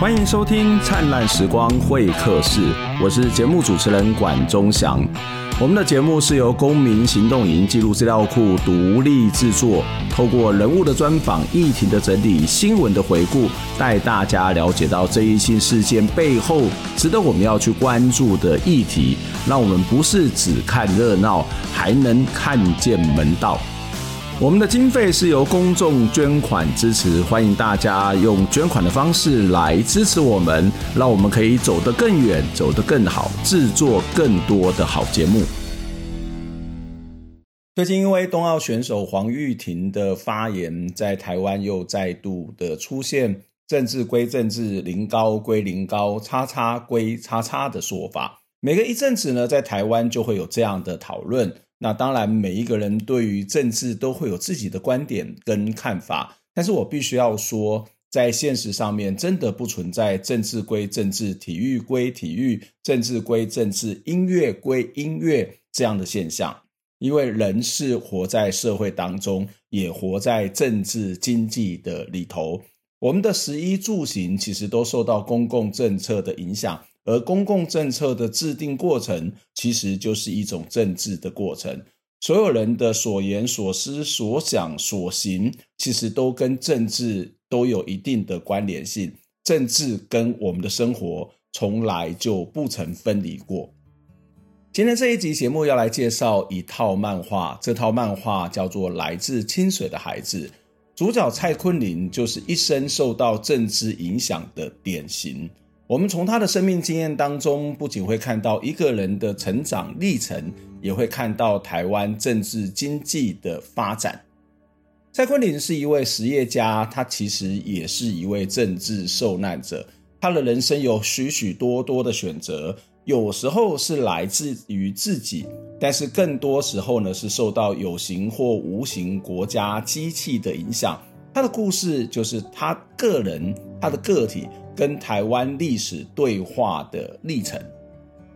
欢迎收听《灿烂时光会客室》，我是节目主持人管中祥。我们的节目是由公民行动营记录资料库独立制作，透过人物的专访、议题的整理、新闻的回顾，带大家了解到这一新事件背后值得我们要去关注的议题，让我们不是只看热闹，还能看见门道。我们的经费是由公众捐款支持，欢迎大家用捐款的方式来支持我们，让我们可以走得更远，走得更好，制作更多的好节目。最近因为冬奥选手黄玉婷的发言，在台湾又再度的出现“政治归政治，临高归临高，叉叉归叉叉”的说法。每隔一阵子呢，在台湾就会有这样的讨论。那当然，每一个人对于政治都会有自己的观点跟看法，但是我必须要说，在现实上面，真的不存在政治归政治、体育归体育、政治归政治、音乐归音乐这样的现象，因为人是活在社会当中，也活在政治经济的里头，我们的食衣住行其实都受到公共政策的影响。而公共政策的制定过程，其实就是一种政治的过程。所有人的所言、所思、所想、所行，其实都跟政治都有一定的关联性。政治跟我们的生活从来就不曾分离过。今天这一集节目要来介绍一套漫画，这套漫画叫做《来自清水的孩子》，主角蔡坤林就是一生受到政治影响的典型。我们从他的生命经验当中，不仅会看到一个人的成长历程，也会看到台湾政治经济的发展。蔡坤林是一位实业家，他其实也是一位政治受难者。他的人生有许许多多的选择，有时候是来自于自己，但是更多时候呢，是受到有形或无形国家机器的影响。他的故事就是他个人，他的个体。跟台湾历史对话的历程。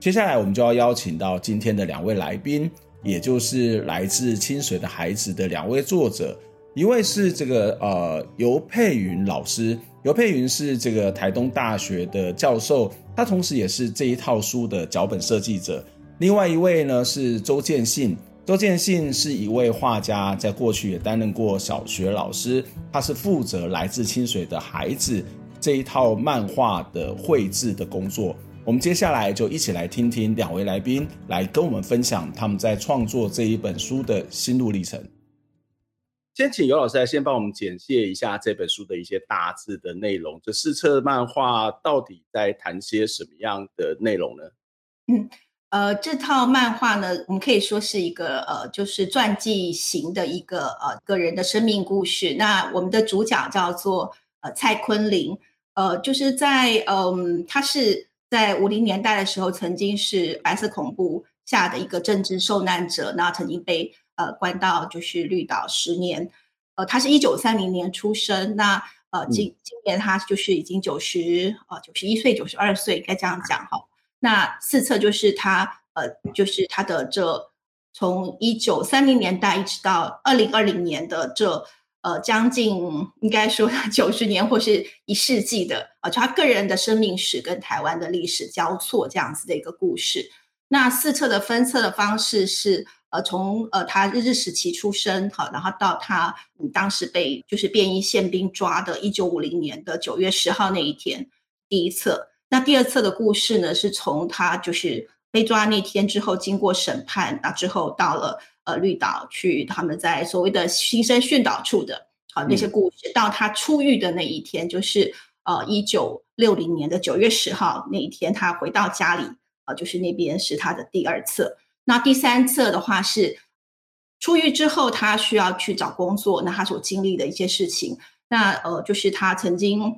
接下来，我们就要邀请到今天的两位来宾，也就是来自清水的孩子的两位作者。一位是这个呃游佩云老师，游佩云是这个台东大学的教授，他同时也是这一套书的脚本设计者。另外一位呢是周建信，周建信是一位画家，在过去也担任过小学老师，他是负责来自清水的孩子。这一套漫画的绘制的工作，我们接下来就一起来听听两位来宾来跟我们分享他们在创作这一本书的心路历程。先请尤老师来先帮我们简介一下这本书的一些大致的内容。这四册漫画到底在谈些什么样的内容呢？嗯，呃，这套漫画呢，我们可以说是一个呃，就是传记型的一个呃个人的生命故事。那我们的主角叫做呃蔡坤林。呃，就是在嗯，他是在五零年代的时候，曾经是白色恐怖下的一个政治受难者，那曾经被呃关到就是绿岛十年。呃，他是一九三零年出生，那呃今今年他就是已经九十呃九十一岁、九十二岁，应该这样讲哈。那四册就是他呃，就是他的这从一九三零年代一直到二零二零年的这。呃，将近应该说 九十年或是一世纪的啊，就他个人的生命史跟台湾的历史交错这样子的一个故事。那四册的分册的方式是，呃，从呃他日治时期出生，好，然后到他嗯当时被就是便衣宪兵抓的一九五零年的九月十号那一天，第一册。那第二册的故事呢，是从他就是被抓那天之后，经过审判，那之后到了。呃，绿岛去，他们在所谓的新生训导处的，好那些故事，到他出狱的那一天，就是呃一九六零年的九月十号那一天，他回到家里，呃，就是那边是他的第二次。那第三次的话是出狱之后，他需要去找工作，那他所经历的一些事情。那呃，就是他曾经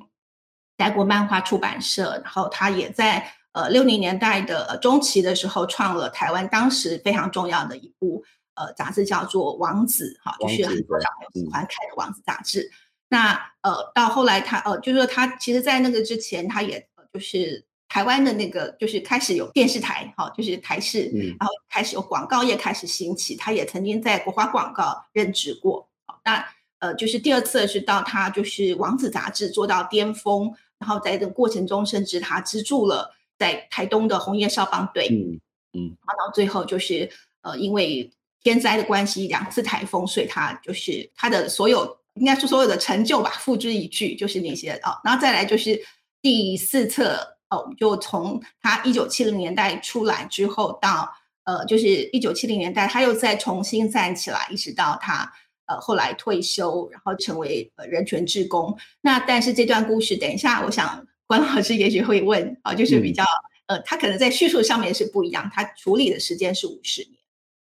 待过漫画出版社，然后他也在呃六零年代的中期的时候，创了台湾当时非常重要的一部。呃，杂志叫做《王子》哈，就是很多小朋友喜欢看的《王子》杂志。嗯、那呃，到后来他呃，就是说他其实，在那个之前，他也就是台湾的那个，就是开始有电视台哈，就是台视，嗯、然后开始有广告业开始兴起。他也曾经在国华广告任职过。那呃，就是第二次是到他就是《王子》杂志做到巅峰，然后在这个过程中，甚至他资助了在台东的红叶少棒队，嗯嗯，然后到最后就是呃，因为天灾的关系，两次台风，所以他就是他的所有应该说所有的成就吧，付之一炬，就是那些啊，然后再来就是第四册哦，就从他一九七零年代出来之后到呃，就是一九七零年代，他又再重新站起来，一直到他。呃，后来退休，然后成为呃人权志工。那但是这段故事，等一下，我想关老师也许会问啊，就是比较、嗯、呃，他可能在叙述上面是不一样，他处理的时间是五十年。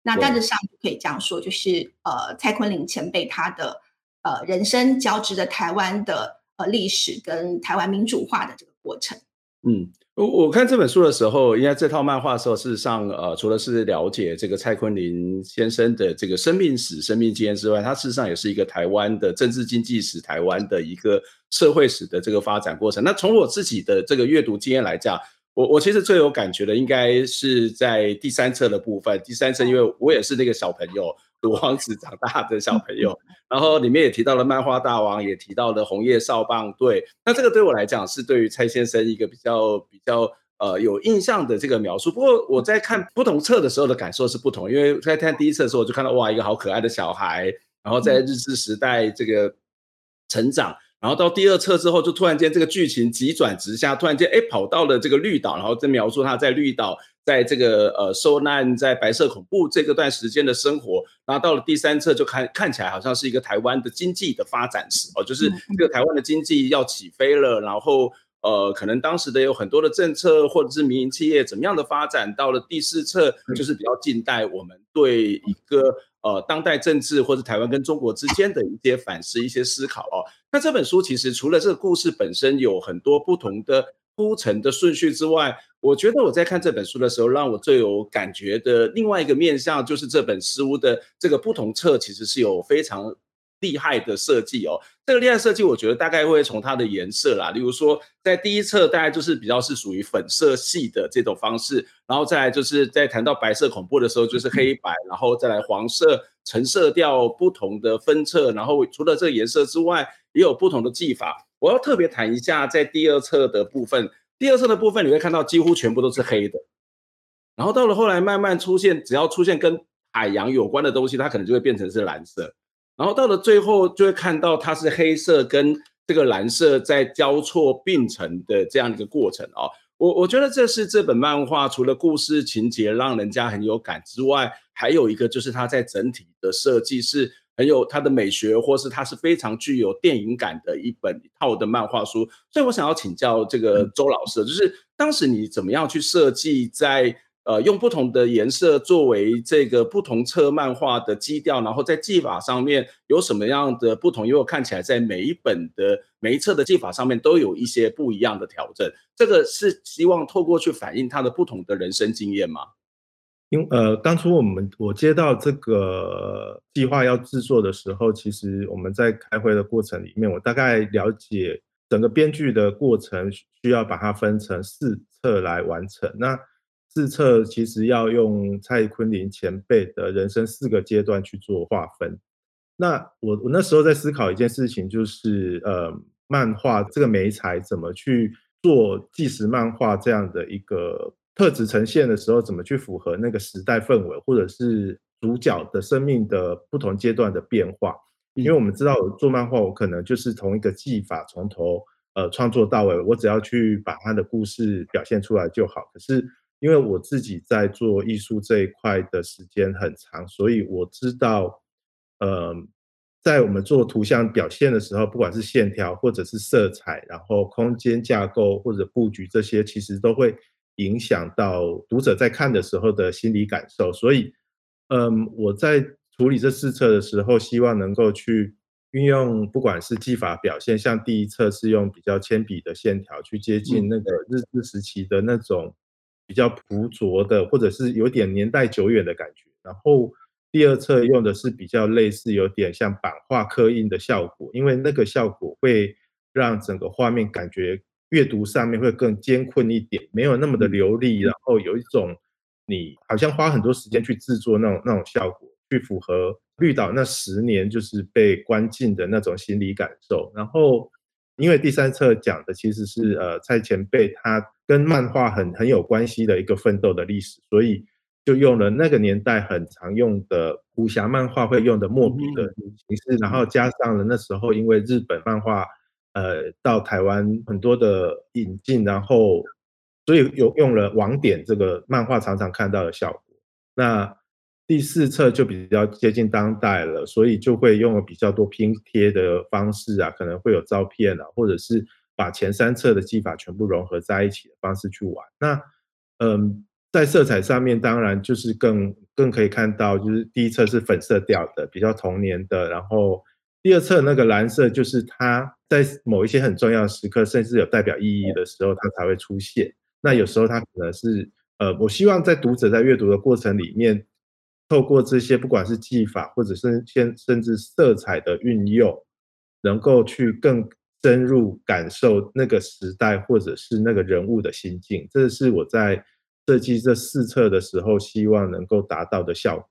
那大致上可以这样说，就是呃，蔡坤林前辈他的呃人生交织的台湾的呃历史跟台湾民主化的这个过程。嗯。我我看这本书的时候，应该这套漫画的时候，事实上，呃，除了是了解这个蔡坤林先生的这个生命史、生命经验之外，他事实上也是一个台湾的政治经济史、台湾的一个社会史的这个发展过程。那从我自己的这个阅读经验来讲，我我其实最有感觉的，应该是在第三册的部分。第三册，因为我也是那个小朋友。鲁王子长大的小朋友，然后里面也提到了漫画大王，也提到了红叶少棒队。那这个对我来讲是对于蔡先生一个比较比较呃有印象的这个描述。不过我在看不同册的时候的感受是不同，因为在看第一册的时候，我就看到哇，一个好可爱的小孩，然后在日治时代这个成长。然后到第二册之后，就突然间这个剧情急转直下，突然间哎跑到了这个绿岛，然后在描述他在绿岛在这个呃受难在白色恐怖这个段时间的生活。然后到了第三册就看看起来好像是一个台湾的经济的发展史哦，就是这个台湾的经济要起飞了，然后呃可能当时的有很多的政策或者是民营企业怎么样的发展。到了第四册就是比较近代，我们对一个呃当代政治或者台湾跟中国之间的一些反思、一些思考哦。那这本书其实除了这个故事本身有很多不同的铺陈的顺序之外，我觉得我在看这本书的时候，让我最有感觉的另外一个面向，就是这本书的这个不同册其实是有非常厉害的设计哦。这个厉害设计，我觉得大概会从它的颜色啦，例如说在第一册大概就是比较是属于粉色系的这种方式，然后再来就是在谈到白色恐怖的时候，就是黑白，然后再来黄色、橙色调不同的分册，然后除了这个颜色之外。也有不同的技法，我要特别谈一下，在第二册的部分，第二册的部分你会看到几乎全部都是黑的，然后到了后来慢慢出现，只要出现跟海洋有关的东西，它可能就会变成是蓝色，然后到了最后就会看到它是黑色跟这个蓝色在交错并成的这样一个过程哦。我我觉得这是这本漫画除了故事情节让人家很有感之外，还有一个就是它在整体的设计是。很有它的美学，或是它是非常具有电影感的一本一套的漫画书，所以我想要请教这个周老师，就是当时你怎么样去设计在，在呃用不同的颜色作为这个不同册漫画的基调，然后在技法上面有什么样的不同？因为我看起来在每一本的每一册的技法上面都有一些不一样的调整，这个是希望透过去反映他的不同的人生经验吗？因呃，当初我们我接到这个计划要制作的时候，其实我们在开会的过程里面，我大概了解整个编剧的过程，需要把它分成四册来完成。那自测其实要用蔡坤林前辈的人生四个阶段去做划分。那我我那时候在思考一件事情，就是呃，漫画这个媒材怎么去做纪实漫画这样的一个。特质呈现的时候，怎么去符合那个时代氛围，或者是主角的生命的不同阶段的变化？因为我们知道做漫画，我可能就是同一个技法从头呃创作到尾，我只要去把他的故事表现出来就好。可是因为我自己在做艺术这一块的时间很长，所以我知道，呃，在我们做图像表现的时候，不管是线条或者是色彩，然后空间架构或者布局这些，其实都会。影响到读者在看的时候的心理感受，所以，嗯，我在处理这四册的时候，希望能够去运用，不管是技法表现，像第一册是用比较铅笔的线条去接近那个日治时期的那种比较朴拙的，或者是有点年代久远的感觉，然后第二册用的是比较类似有点像版画刻印的效果，因为那个效果会让整个画面感觉。阅读上面会更艰困一点，没有那么的流利，然后有一种你好像花很多时间去制作那种那种效果，去符合绿岛那十年就是被关进的那种心理感受。然后因为第三册讲的其实是呃蔡前辈他跟漫画很很有关系的一个奋斗的历史，所以就用了那个年代很常用的武侠漫画会用的墨笔的形式，然后加上了那时候因为日本漫画呃到台湾很多的引进，然后所以有用了网点这个漫画常常看到的效果。那第四册就比较接近当代了，所以就会用了比较多拼贴的方式啊，可能会有照片啊，或者是把前三册的技法全部融合在一起的方式去玩。那嗯，在色彩上面，当然就是更更可以看到，就是第一册是粉色调的，比较童年的，然后第二册那个蓝色，就是它在某一些很重要的时刻，甚至有代表意义的时候，它才会出现。那有时候它可能是呃，我希望在读者在阅读的过程里面。透过这些，不管是技法，或者是先甚至色彩的运用，能够去更深入感受那个时代，或者是那个人物的心境，这是我在设计这四册的时候希望能够达到的效果。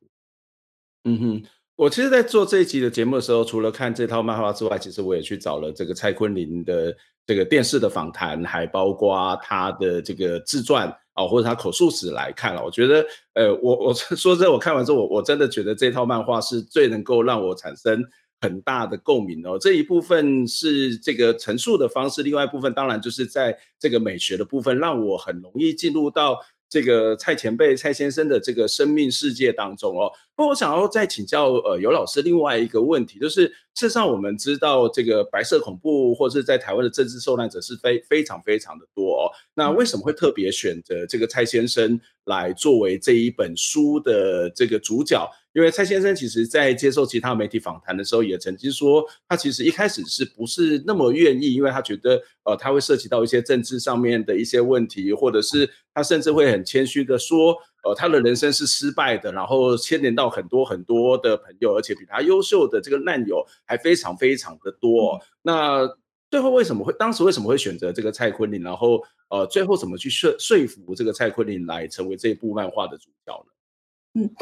嗯哼，我其实，在做这一集的节目的时候，除了看这套漫画之外，其实我也去找了这个蔡坤林的这个电视的访谈，还包括他的这个自传。哦，或者他口述史来看了，我觉得，呃，我我 说这，我看完之后，我我真的觉得这套漫画是最能够让我产生很大的共鸣哦。这一部分是这个陈述的方式，另外一部分当然就是在这个美学的部分，让我很容易进入到。这个蔡前辈蔡先生的这个生命世界当中哦，那我想要再请教呃尤老师另外一个问题，就是事实上我们知道这个白色恐怖或是在台湾的政治受难者是非非常非常的多哦，那为什么会特别选择这个蔡先生来作为这一本书的这个主角？因为蔡先生其实，在接受其他媒体访谈的时候，也曾经说，他其实一开始是不是那么愿意，因为他觉得，呃，他会涉及到一些政治上面的一些问题，或者是他甚至会很谦虚的说，呃，他的人生是失败的，然后牵连到很多很多的朋友，而且比他优秀的这个难友还非常非常的多。那最后为什么会，当时为什么会选择这个蔡坤林，然后，呃，最后怎么去说说服这个蔡坤林来成为这部漫画的主角呢？嗯。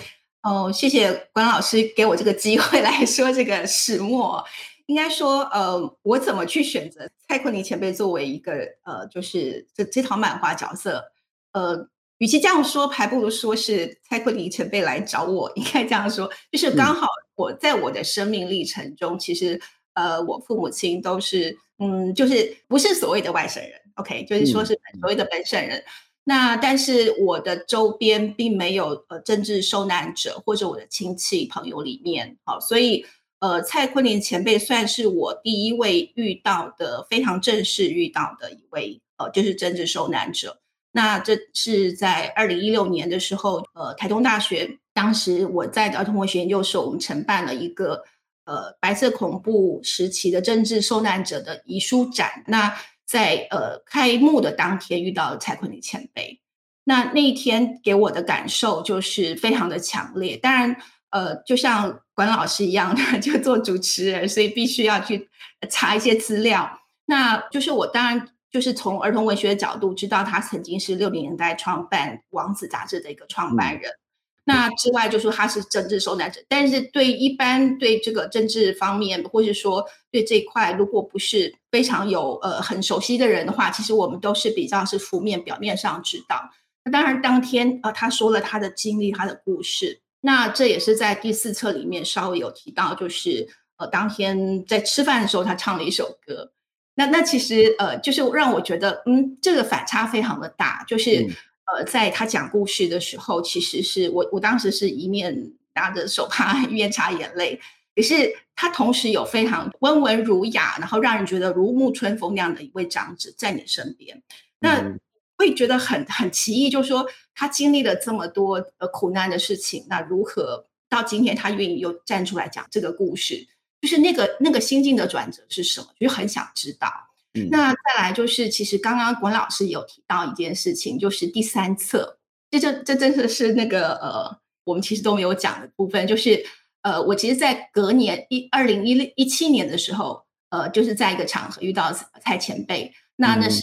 哦，谢谢关老师给我这个机会来说这个始末。应该说，呃，我怎么去选择蔡坤林前辈作为一个呃，就是这这套漫画角色？呃，与其这样说，还不如说是蔡坤林前辈来找我。应该这样说，就是刚好我在我的生命历程中，嗯、其实呃，我父母亲都是嗯，就是不是所谓的外省人，OK，就是说是所谓的本省人。嗯那但是我的周边并没有呃政治受难者或者我的亲戚朋友里面，好，所以呃蔡坤林前辈算是我第一位遇到的非常正式遇到的一位呃就是政治受难者。那这是在二零一六年的时候，呃台东大学当时我在儿童文学研究所，我们承办了一个呃白色恐怖时期的政治受难者的遗书展。那在呃开幕的当天遇到了蔡坤林前辈，那那一天给我的感受就是非常的强烈。当然，呃，就像管老师一样，就做主持人，所以必须要去查一些资料。那就是我当然就是从儿童文学的角度知道，他曾经是六零年代创办《王子》杂志的一个创办人。嗯那之外，就说他是政治受难者，但是对一般对这个政治方面，或是说对这一块，如果不是非常有呃很熟悉的人的话，其实我们都是比较是浮面表面上知道。那当然，当天呃他说了他的经历，他的故事，那这也是在第四册里面稍微有提到，就是呃当天在吃饭的时候，他唱了一首歌。那那其实呃就是让我觉得，嗯，这个反差非常的大，就是。呃，在他讲故事的时候，其实是我我当时是一面拿着手帕，一面擦眼泪。可是他同时有非常温文儒雅，然后让人觉得如沐春风那样的一位长者在你身边，那会觉得很很奇异，就是说他经历了这么多呃苦难的事情，那如何到今天他愿意又站出来讲这个故事？就是那个那个心境的转折是什么？就很想知道。嗯、那再来就是，其实刚刚管老师有提到一件事情，就是第三册，这这这真的是那个呃，我们其实都没有讲的部分，就是呃，我其实，在隔年一二零一六一七年的时候，呃，就是在一个场合遇到蔡前辈，那那是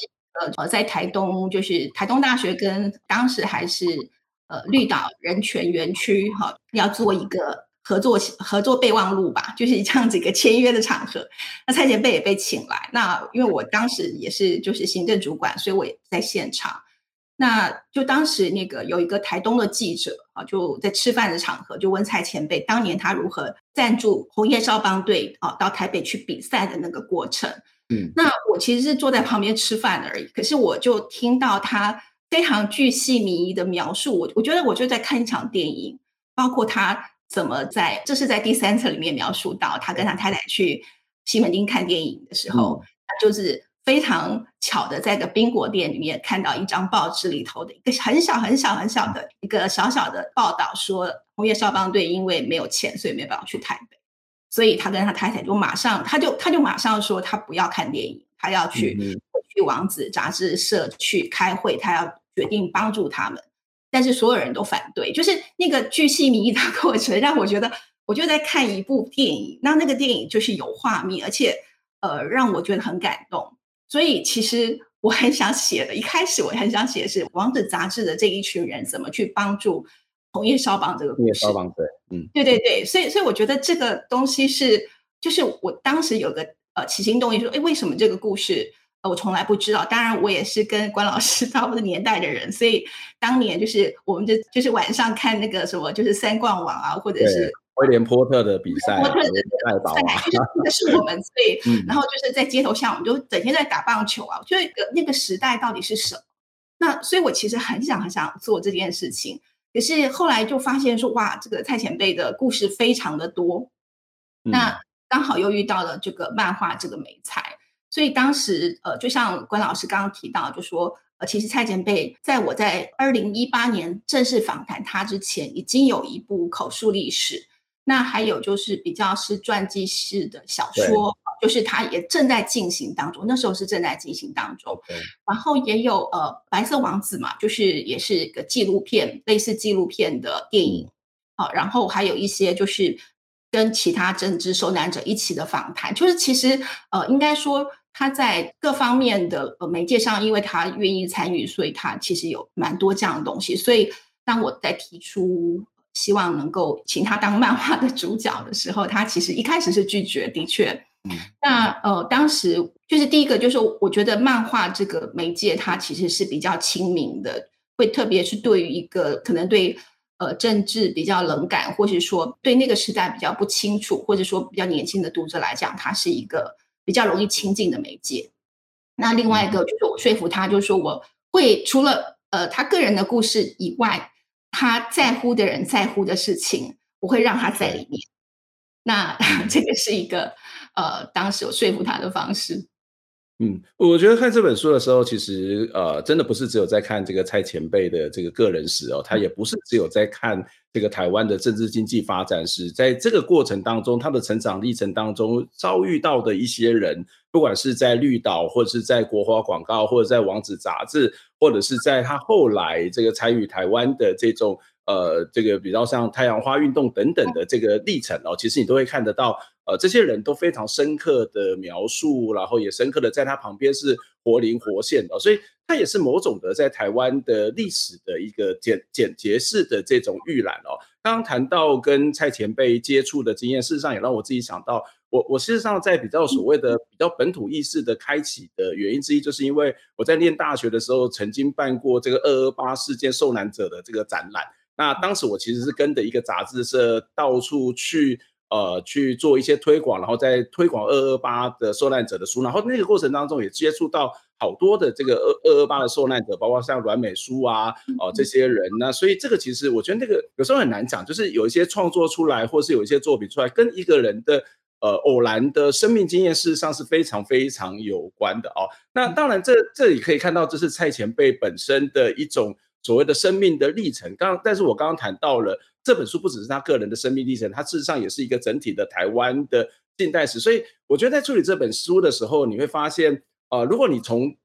呃在台东，就是台东大学跟当时还是呃绿岛人权园区哈，要做一个合作合作备忘录吧，就是这样子一个签约的场合。那蔡前辈也被请来，那因为我当时也是就是行政主管，所以我也在现场。那就当时那个有一个台东的记者啊，就在吃饭的场合就问蔡前辈，当年他如何赞助红叶少棒队啊到台北去比赛的那个过程。嗯，那我其实是坐在旁边吃饭而已，可是我就听到他非常巨细靡遗的描述，我我觉得我就在看一场电影，包括他怎么在，这是在第三册里面描述到他跟他太太去西门町看电影的时候，他就是。非常巧的，在个宾果店里面看到一张报纸里头的一个很小很小很小的一个小小的报道，说红叶少棒队因为没有钱，所以没办法去台北，所以他跟他太太就马上，他就他就马上说他不要看电影，他要去、嗯、去王子杂志社去开会，他要决定帮助他们，但是所有人都反对，就是那个巨细靡遗的 过程，让我觉得我就在看一部电影，那那个电影就是有画面，而且呃让我觉得很感动。所以其实我很想写的，一开始我很想写的是《王子杂志》的这一群人怎么去帮助红叶烧榜这个故事。红叶少棒，对，嗯，对对对，所以所以我觉得这个东西是，就是我当时有个呃起心动念说，哎，为什么这个故事呃我从来不知道？当然我也是跟关老师 差不多年代的人，所以当年就是我们就就是晚上看那个什么，就是三冠王啊，或者是。威廉波特的比赛，波特的赛道啊，就是是我们，所以，然后就是在街头巷，我们就整天在打棒球啊。我觉得那个时代到底是什么？那所以，我其实很想很想做这件事情，可是后来就发现说，哇，这个蔡前辈的故事非常的多，那刚好又遇到了这个漫画这个美材，所以当时呃，就像关老师刚刚提到，就说呃，其实蔡前辈在我在二零一八年正式访谈他之前，已经有一部口述历史。那还有就是比较是传记式的小说，就是它也正在进行当中，那时候是正在进行当中。然后也有呃白色王子嘛，就是也是一个纪录片，类似纪录片的电影。好，然后还有一些就是跟其他政治受难者一起的访谈，就是其实呃应该说他在各方面的呃媒介上，因为他愿意参与，所以他其实有蛮多这样的东西。所以当我在提出。希望能够请他当漫画的主角的时候，他其实一开始是拒绝。的确，嗯、那呃，当时就是第一个，就是我觉得漫画这个媒介，它其实是比较亲民的，会特别是对于一个可能对呃政治比较冷感，或是说对那个时代比较不清楚，或者说比较年轻的读者来讲，它是一个比较容易亲近的媒介。那另外一个就是我说服他，就是说我会除了呃他个人的故事以外。他在乎的人在乎的事情，我会让他在里面。那 这个是一个呃，当时我说服他的方式。嗯，我觉得看这本书的时候，其实呃，真的不是只有在看这个蔡前辈的这个个人史哦，他也不是只有在看这个台湾的政治经济发展史，在这个过程当中，他的成长历程当中遭遇到的一些人，不管是在绿岛，或者是在国华广告，或者在王子杂志，或者是在他后来这个参与台湾的这种。呃，这个比较像太阳花运动等等的这个历程哦，其实你都会看得到，呃，这些人都非常深刻的描述，然后也深刻的在他旁边是活灵活现的，所以他也是某种的在台湾的历史的一个简简洁式的这种预览哦。刚刚谈到跟蔡前辈接触的经验，事实上也让我自己想到，我我事实上在比较所谓的比较本土意识的开启的原因之一，就是因为我在念大学的时候曾经办过这个二二八事件受难者的这个展览。那当时我其实是跟着一个杂志社到处去，呃，去做一些推广，然后在推广二二八的受难者的书，然后那个过程当中也接触到好多的这个二二二八的受难者，包括像阮美书啊，哦、呃、这些人呢，所以这个其实我觉得那个有时候很难讲，就是有一些创作出来，或是有一些作品出来，跟一个人的呃偶然的生命经验，事实上是非常非常有关的哦。那当然这这里可以看到，这是蔡前辈本身的一种。所谓的生命的历程，刚但是我刚刚谈到了这本书不只是他个人的生命历程，它事实上也是一个整体的台湾的近代史。所以我觉得在处理这本书的时候，你会发现，呃，如果你从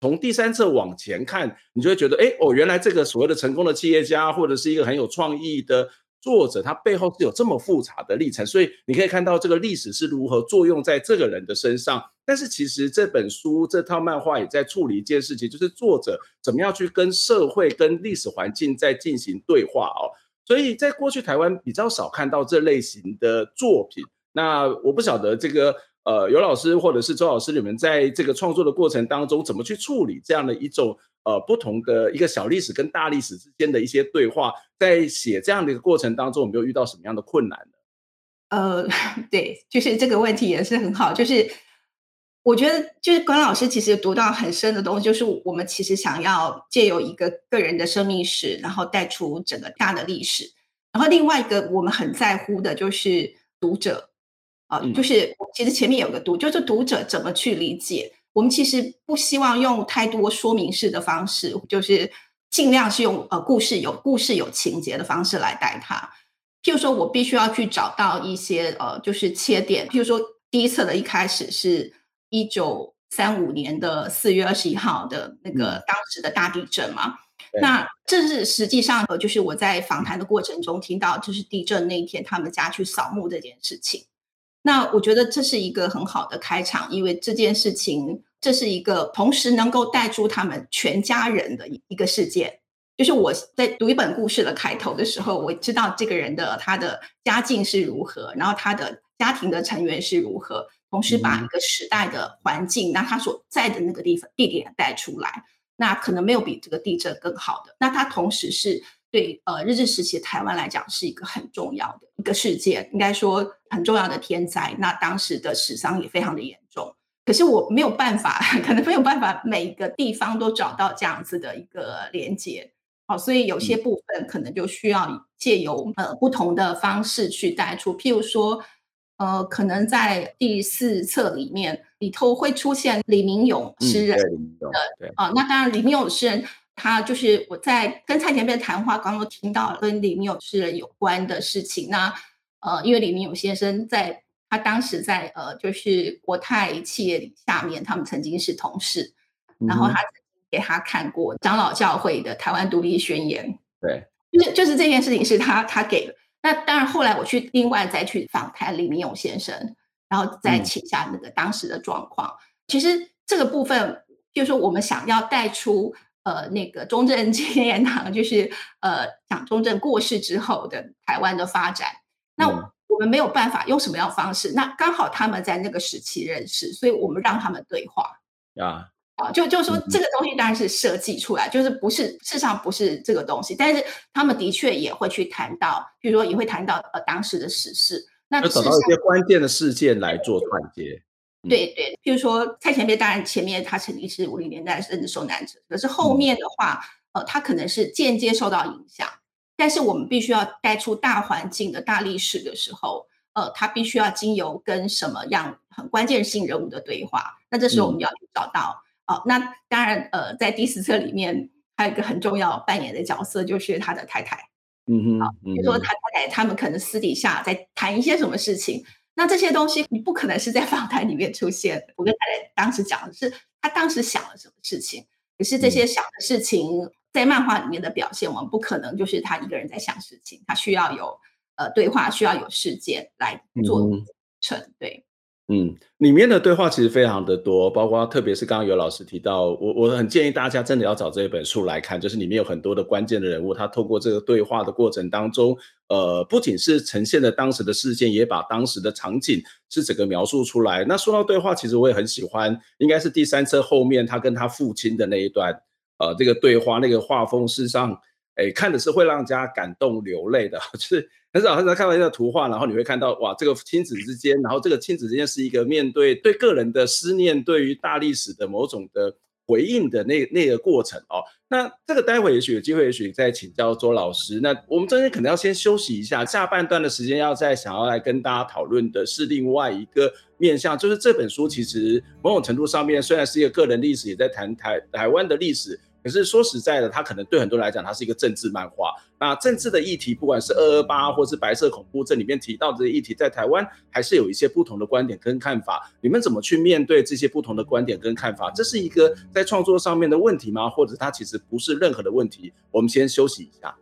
从第三册往前看，你就会觉得，哎，哦，原来这个所谓的成功的企业家，或者是一个很有创意的。作者他背后是有这么复杂的历程，所以你可以看到这个历史是如何作用在这个人的身上。但是其实这本书这套漫画也在处理一件事情，就是作者怎么样去跟社会、跟历史环境在进行对话哦。所以在过去台湾比较少看到这类型的作品。那我不晓得这个呃尤老师或者是周老师，你们在这个创作的过程当中，怎么去处理这样的一种呃不同的一个小历史跟大历史之间的一些对话，在写这样的一个过程当中，有没有遇到什么样的困难呢？呃，对，就是这个问题也是很好，就是。我觉得就是关老师其实读到很深的东西，就是我们其实想要借由一个个人的生命史，然后带出整个大的历史。然后另外一个我们很在乎的就是读者啊，就是其实前面有个读，就是读者怎么去理解。我们其实不希望用太多说明式的方式，就是尽量是用呃故事有故事有情节的方式来带它。譬如说我必须要去找到一些呃就是切点，譬如说第一册的一开始是。一九三五年的四月二十一号的那个当时的大地震嘛，嗯、那这是实际上呃，就是我在访谈的过程中听到，就是地震那一天他们家去扫墓这件事情。那我觉得这是一个很好的开场，因为这件事情这是一个同时能够带出他们全家人的一个事件。就是我在读一本故事的开头的时候，我知道这个人的他的家境是如何，然后他的家庭的成员是如何。同时把一个时代的环境，那他所在的那个地方地点带出来，那可能没有比这个地震更好的。那他同时是对呃日治时期的台湾来讲是一个很重要的一个事件，应该说很重要的天灾。那当时的死伤也非常的严重。可是我没有办法，可能没有办法每一个地方都找到这样子的一个连接。好，所以有些部分可能就需要借由呃不同的方式去带出，譬如说。呃，可能在第四册里面里头会出现李明勇诗人的，啊、呃，那当然李明勇诗人他就是我在跟蔡前辈谈话刚刚听到跟李明勇诗人有关的事情。那呃，因为李明勇先生在他当时在呃就是国泰企业下面，他们曾经是同事，嗯、然后他给他看过长老教会的台湾独立宣言，对，就是就是这件事情是他他给的。那当然，后来我去另外再去访谈李明勇先生，然后再请下那个当时的状况。嗯、其实这个部分，就是说我们想要带出呃那个中正纪念堂，就是呃蒋中正过世之后的台湾的发展。那我们没有办法用什么样的方式？那刚好他们在那个时期认识，所以我们让他们对话。啊。啊，就就说，这个东西当然是设计出来，嗯、就是不是事实上不是这个东西，但是他们的确也会去谈到，比如说也会谈到呃当时的时事，那要找到一些关键的事件来做串接。对对，譬如说蔡前辈，当然前面他曾经是五零年代甚至受难者，可是后面的话，嗯、呃，他可能是间接受到影响，但是我们必须要带出大环境的大历史的时候，呃，他必须要经由跟什么样很关键性人物的对话，那这时候我们要去找到。嗯好，那当然，呃，在第四册里面还有一个很重要扮演的角色，就是他的太太。嗯哼，比如说他太太，他们可能私底下在谈一些什么事情，那这些东西你不可能是在访谈里面出现。我跟太太当时讲的是，他当时想了什么事情，可是这些想的事情在漫画里面的表现，我们不可能就是他一个人在想事情，他需要有呃对话，需要有事件来做成，对。嗯，里面的对话其实非常的多，包括特别是刚刚有老师提到，我我很建议大家真的要找这本书来看，就是里面有很多的关键的人物，他透过这个对话的过程当中，呃，不仅是呈现了当时的事件，也把当时的场景是整个描述出来。那说到对话，其实我也很喜欢，应该是第三册后面他跟他父亲的那一段，呃，这个对话那个画风，事实上，哎，看的是会让人家感动流泪的，就是。很少很少看到一个图画，然后你会看到哇，这个亲子之间，然后这个亲子之间是一个面对对个人的思念，对于大历史的某种的回应的那那个过程哦。那这个待会也许有机会，也许再请教周老师。那我们中间可能要先休息一下，下半段的时间要再想要来跟大家讨论的是另外一个面向，就是这本书其实某种程度上面虽然是一个个人历史，也在谈台台湾的历史。可是说实在的，它可能对很多人来讲，它是一个政治漫画。那政治的议题，不管是二二八或是白色恐怖，这里面提到的议题，在台湾还是有一些不同的观点跟看法。你们怎么去面对这些不同的观点跟看法？这是一个在创作上面的问题吗？或者它其实不是任何的问题？我们先休息一下。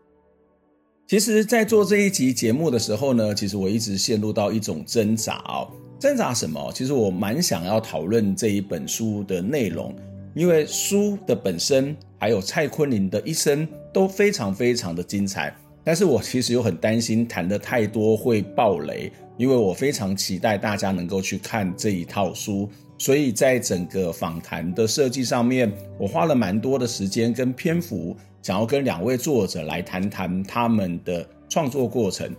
其实，在做这一集节目的时候呢，其实我一直陷入到一种挣扎哦，挣扎什么？其实我蛮想要讨论这一本书的内容。因为书的本身，还有蔡坤林的一生都非常非常的精彩。但是我其实又很担心谈的太多会爆雷，因为我非常期待大家能够去看这一套书。所以在整个访谈的设计上面，我花了蛮多的时间跟篇幅，想要跟两位作者来谈谈他们的创作过程，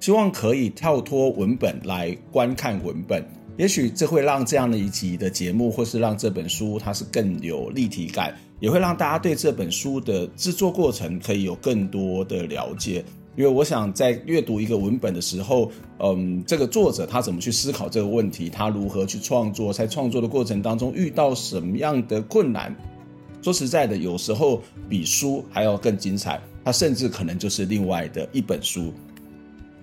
希望可以跳脱文本来观看文本，也许这会让这样的一集的节目，或是让这本书它是更有立体感，也会让大家对这本书的制作过程可以有更多的了解。因为我想在阅读一个文本的时候，嗯，这个作者他怎么去思考这个问题，他如何去创作，在创作的过程当中遇到什么样的困难？说实在的，有时候比书还要更精彩，它甚至可能就是另外的一本书。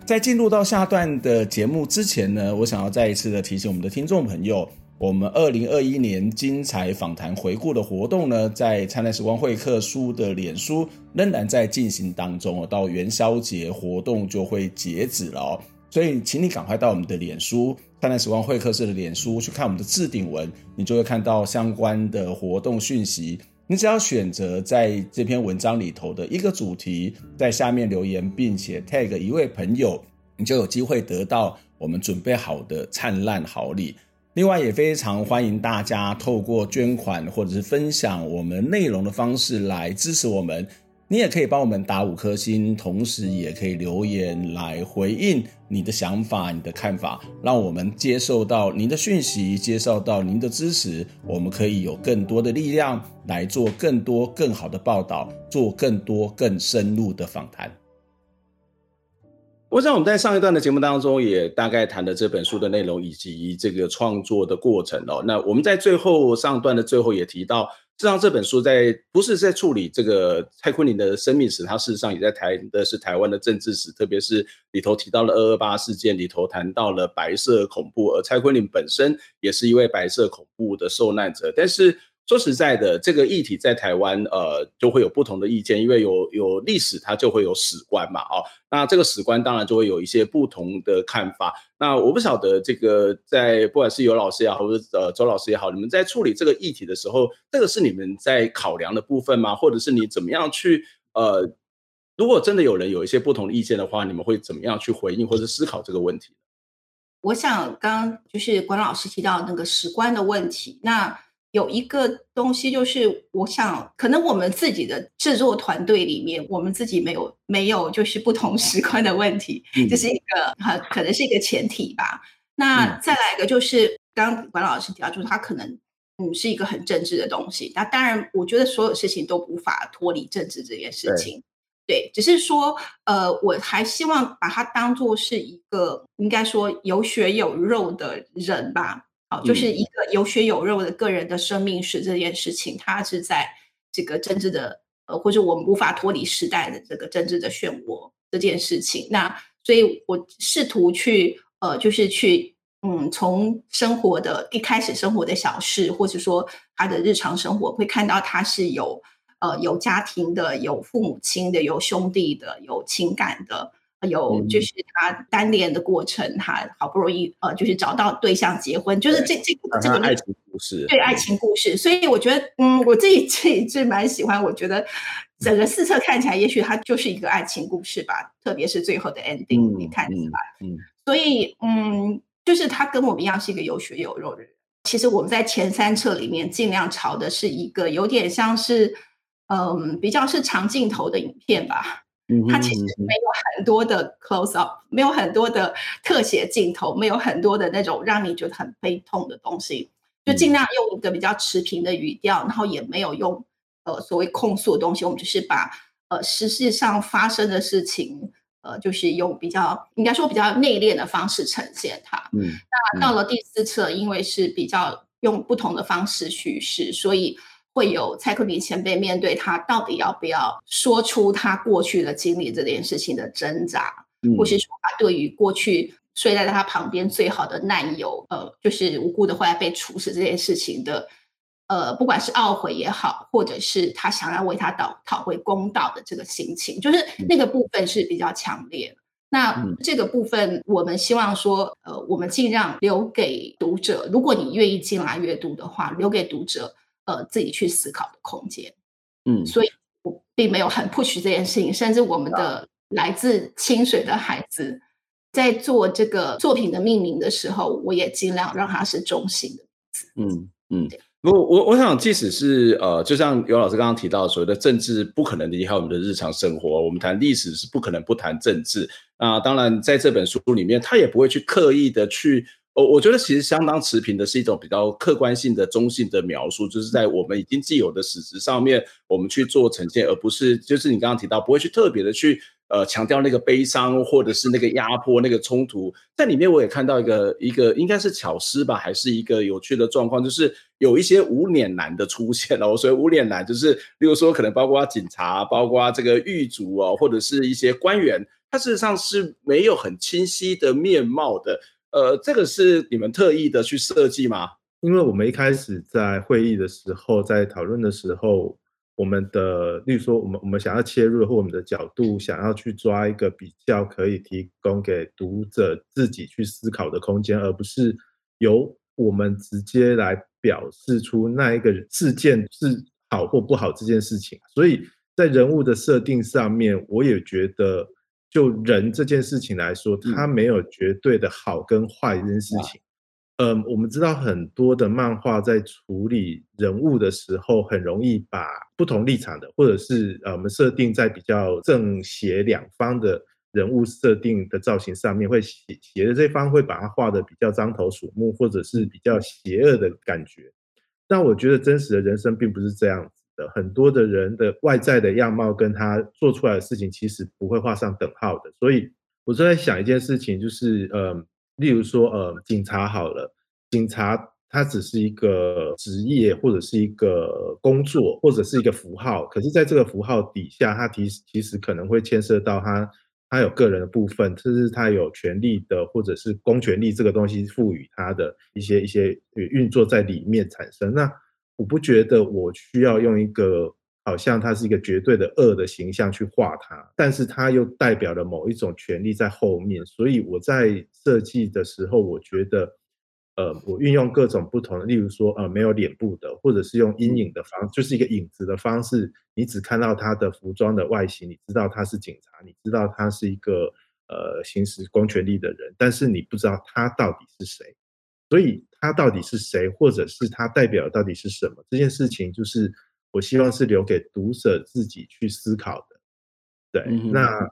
在进入到下段的节目之前呢，我想要再一次的提醒我们的听众朋友。我们二零二一年精彩访谈回顾的活动呢，在灿烂时光会客书的脸书仍然在进行当中哦，到元宵节活动就会截止了哦，所以请你赶快到我们的脸书灿烂时光会客室的脸书去看我们的置顶文，你就会看到相关的活动讯息。你只要选择在这篇文章里头的一个主题，在下面留言，并且 tag 一位朋友，你就有机会得到我们准备好的灿烂好礼。另外也非常欢迎大家透过捐款或者是分享我们内容的方式来支持我们。你也可以帮我们打五颗星，同时也可以留言来回应你的想法、你的看法，让我们接受到您的讯息，接受到您的支持，我们可以有更多的力量来做更多更好的报道，做更多更深入的访谈。我想我们在上一段的节目当中也大概谈了这本书的内容以及这个创作的过程哦。那我们在最后上段的最后也提到，实际上这本书在不是在处理这个蔡坤林的生命史，它事实上也在谈的是台湾的政治史，特别是里头提到了二二八事件，里头谈到了白色恐怖，而蔡坤林本身也是一位白色恐怖的受难者，但是。说实在的，这个议题在台湾，呃，就会有不同的意见，因为有有历史，它就会有史观嘛，哦，那这个史观当然就会有一些不同的看法。那我不晓得这个在不管是尤老师也好，或者呃周老师也好，你们在处理这个议题的时候，这个是你们在考量的部分吗？或者是你怎么样去呃，如果真的有人有一些不同的意见的话，你们会怎么样去回应或者思考这个问题？我想刚刚就是管老师提到那个史观的问题，那。有一个东西，就是我想，可能我们自己的制作团队里面，我们自己没有没有就是不同 时空的问题，这是一个很可能是一个前提吧。那再来一个，就是刚刚管老师提到，就是他可能嗯是一个很政治的东西。那当然，我觉得所有事情都无法脱离政治这件事情。对，只是说，呃，我还希望把它当做是一个应该说有血有肉的人吧。就是一个有血有肉的个人的生命史这件事情，它是在这个政治的呃，或者我们无法脱离时代的这个政治的漩涡这件事情。那所以我试图去呃，就是去嗯，从生活的一开始生活的小事，或者说他的日常生活，会看到他是有呃有家庭的，有父母亲的，有兄弟的，有情感的。有就是他单恋的过程，他好不容易呃，就是找到对象结婚，就是这这这个爱情故事，对爱情故事。所以我觉得，嗯，我自己自己是蛮喜欢。我觉得整个四册看起来，也许它就是一个爱情故事吧，特别是最后的 ending，你看起来。嗯，所以嗯，就是他跟我们一样是一个有血有肉的人。其实我们在前三册里面尽量朝的是一个有点像是嗯，比较是长镜头的影片吧。它其实没有很多的 close up，没有很多的特写镜头，没有很多的那种让你觉得很悲痛的东西，就尽量用一个比较持平的语调，然后也没有用呃所谓控诉的东西，我们就是把呃实际上发生的事情，呃就是用比较应该说比较内敛的方式呈现它。嗯，那到了第四册，因为是比较用不同的方式叙事，所以。会有蔡昆霖前辈面对他到底要不要说出他过去的经历这件事情的挣扎，嗯、或是说他对于过去睡在他旁边最好的难友，呃，就是无辜的后来被处死这件事情的，呃，不管是懊悔也好，或者是他想要为他讨讨回公道的这个心情，就是那个部分是比较强烈。嗯、那这个部分我们希望说，呃，我们尽量留给读者，如果你愿意进来阅读的话，留给读者。呃，自己去思考的空间，嗯，所以我并没有很 push 这件事情，甚至我们的来自清水的孩子，在做这个作品的命名的时候，我也尽量让它是中性的。嗯嗯。我我我想，即使是呃，就像尤老师刚刚提到所谓的政治不可能离开我们的日常生活，我们谈历史是不可能不谈政治。那当然，在这本书里面，他也不会去刻意的去，我我觉得其实相当持平的是一种比较客观性的、中性的描述，就是在我们已经既有的史实上面，我们去做呈现，而不是就是你刚刚提到不会去特别的去。呃，强调那个悲伤，或者是那个压迫，那个冲突，在里面我也看到一个一个应该是巧思吧，还是一个有趣的状况，就是有一些无脸男的出现了。所以无脸男就是，例如说可能包括警察，包括这个狱卒哦，或者是一些官员，他事实上是没有很清晰的面貌的。呃，这个是你们特意的去设计吗？因为我们一开始在会议的时候，在讨论的时候。我们的，例如说，我们我们想要切入或我们的角度，想要去抓一个比较可以提供给读者自己去思考的空间，而不是由我们直接来表示出那一个事件是好或不好这件事情。所以在人物的设定上面，我也觉得，就人这件事情来说，它没有绝对的好跟坏这件事情。嗯，我们知道很多的漫画在处理人物的时候，很容易把不同立场的，或者是呃，我们设定在比较正邪两方的人物设定的造型上面，会邪邪的这方会把它画的比较獐头鼠目，或者是比较邪恶的感觉。但我觉得真实的人生并不是这样子的，很多的人的外在的样貌跟他做出来的事情其实不会画上等号的。所以我就在想一件事情，就是呃。例如说，呃，警察好了，警察他只是一个职业，或者是一个工作，或者是一个符号。可是，在这个符号底下，他其实其实可能会牵涉到他他有个人的部分，甚至他有权力的，或者是公权力这个东西赋予他的一些一些运作在里面产生。那我不觉得我需要用一个。好像他是一个绝对的恶的形象去画他，但是他又代表了某一种权力在后面，所以我在设计的时候，我觉得，呃，我运用各种不同的，例如说，呃，没有脸部的，或者是用阴影的方，就是一个影子的方式，你只看到他的服装的外形，你知道他是警察，你知道他是一个呃行使公权力的人，但是你不知道他到底是谁，所以他到底是谁，或者是他代表到底是什么，这件事情就是。我希望是留给读者自己去思考的，对，嗯、那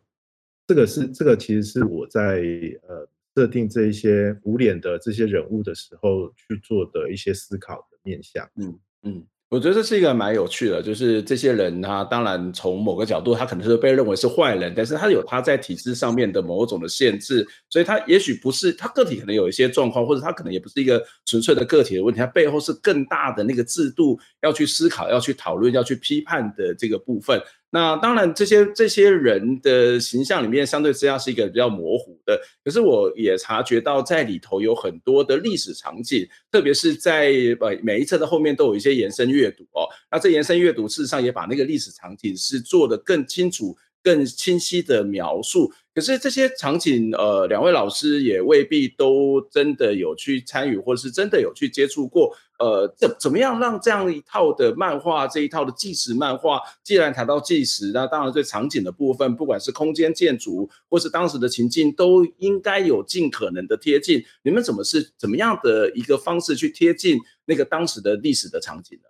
这个是这个其实是我在呃设定这一些无脸的这些人物的时候去做的一些思考的面向，嗯嗯。我觉得这是一个蛮有趣的，就是这些人他当然从某个角度，他可能是被认为是坏人，但是他有他在体制上面的某种的限制，所以他也许不是他个体可能有一些状况，或者他可能也不是一个纯粹的个体的问题，他背后是更大的那个制度要去思考、要去讨论、要去批判的这个部分。那当然，这些这些人的形象里面，相对之下是一个比较模糊的。可是我也察觉到，在里头有很多的历史场景，特别是在呃每一册的后面都有一些延伸阅读哦。那这延伸阅读事实上也把那个历史场景是做得更清楚。更清晰的描述，可是这些场景，呃，两位老师也未必都真的有去参与，或者是真的有去接触过，呃，怎怎么样让这样一套的漫画，这一套的纪实漫画，既然谈到纪实，那当然对场景的部分，不管是空间建筑，或是当时的情境，都应该有尽可能的贴近。你们怎么是怎么样的一个方式去贴近那个当时的历史的场景呢？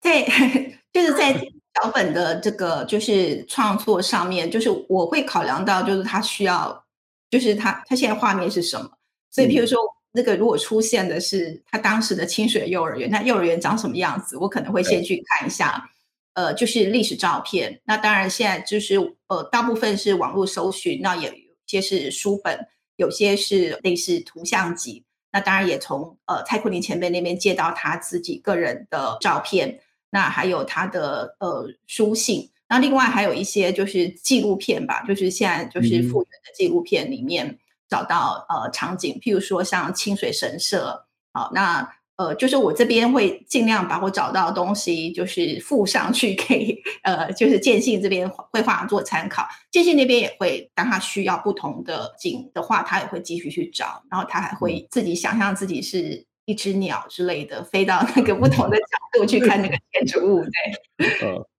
对，就是在。脚本的这个就是创作上面，就是我会考量到，就是他需要，就是他他现在画面是什么。所以，譬如说，那个如果出现的是他当时的清水幼儿园，那幼儿园长什么样子，我可能会先去看一下。呃，就是历史照片。那当然，现在就是呃，大部分是网络搜寻，那也有些是书本，有些是类似图像集。那当然也从呃蔡坤林前辈那边借到他自己个人的照片。那还有他的呃书信，那另外还有一些就是纪录片吧，就是现在就是复原的纪录片里面找到呃场景，譬如说像清水神社，好，那呃就是我这边会尽量把我找到的东西就是附上去给呃就是建信这边绘画做参考，建信那边也会当他需要不同的景的话，他也会继续去找，然后他还会自己想象自己是。一只鸟之类的飞到那个不同的角度去看那个建筑物，对。呃，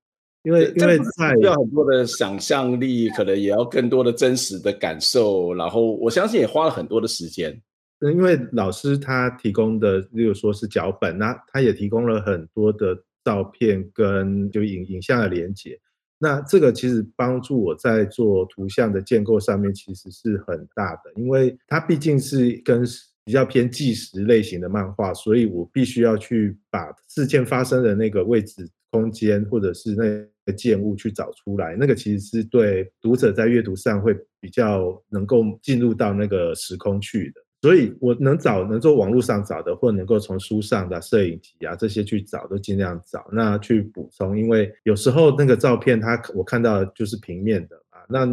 因为因为在需要很多的想象力，可能也要更多的真实的感受，然后我相信也花了很多的时间。因为老师他提供的，例如说是脚本，那他也提供了很多的照片跟就影影像的连接，那这个其实帮助我在做图像的建构上面其实是很大的，因为它毕竟是跟比较偏纪实类型的漫画，所以我必须要去把事件发生的那个位置、空间或者是那个建物去找出来，那个其实是对读者在阅读上会比较能够进入到那个时空去的。所以，我能找能做网络上找的，或能够从书上的摄影集啊这些去找，都尽量找。那去补充，因为有时候那个照片它我看到的就是平面的啊。那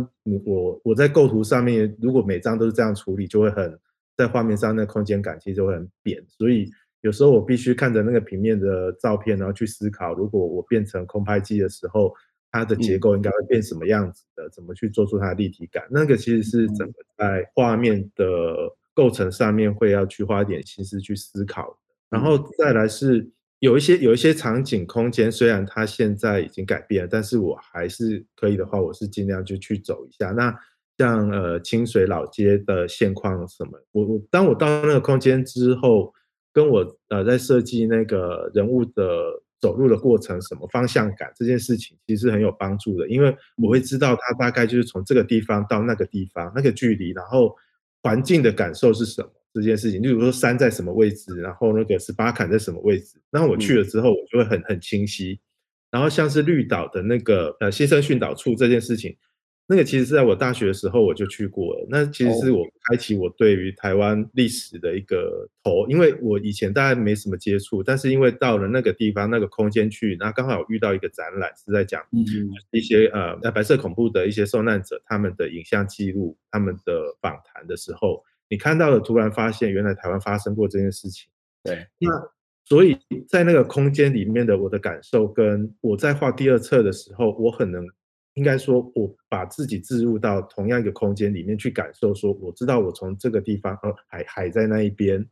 我我在构图上面，如果每张都是这样处理，就会很在画面上那空间感其实就会很扁。所以有时候我必须看着那个平面的照片，然后去思考，如果我变成空拍机的时候，它的结构应该会变什么样子的？怎么去做出它的立体感？那个其实是整个在画面的。构成上面会要去花一点心思去思考，然后再来是有一些有一些场景空间，虽然它现在已经改变了，但是我还是可以的话，我是尽量就去走一下。那像呃清水老街的现况什么，我我当我到那个空间之后，跟我呃在设计那个人物的走路的过程，什么方向感这件事情，其实很有帮助的，因为我会知道他大概就是从这个地方到那个地方那个距离，然后。环境的感受是什么？这件事情，例如说山在什么位置，然后那个十八坎在什么位置，那我去了之后，我就会很很清晰。然后像是绿岛的那个呃新生训导处这件事情。那个其实是在我大学的时候我就去过了，那其实是我开启我对于台湾历史的一个头，因为我以前大概没什么接触，但是因为到了那个地方那个空间去，那刚好遇到一个展览是在讲一些呃白色恐怖的一些受难者他们的影像记录、他们的访谈的时候，你看到了，突然发现原来台湾发生过这件事情。对，那所以在那个空间里面的我的感受，跟我在画第二册的时候，我很能。应该说，我把自己置入到同样一个空间里面去感受，说我知道我从这个地方，呃，海海在那一边，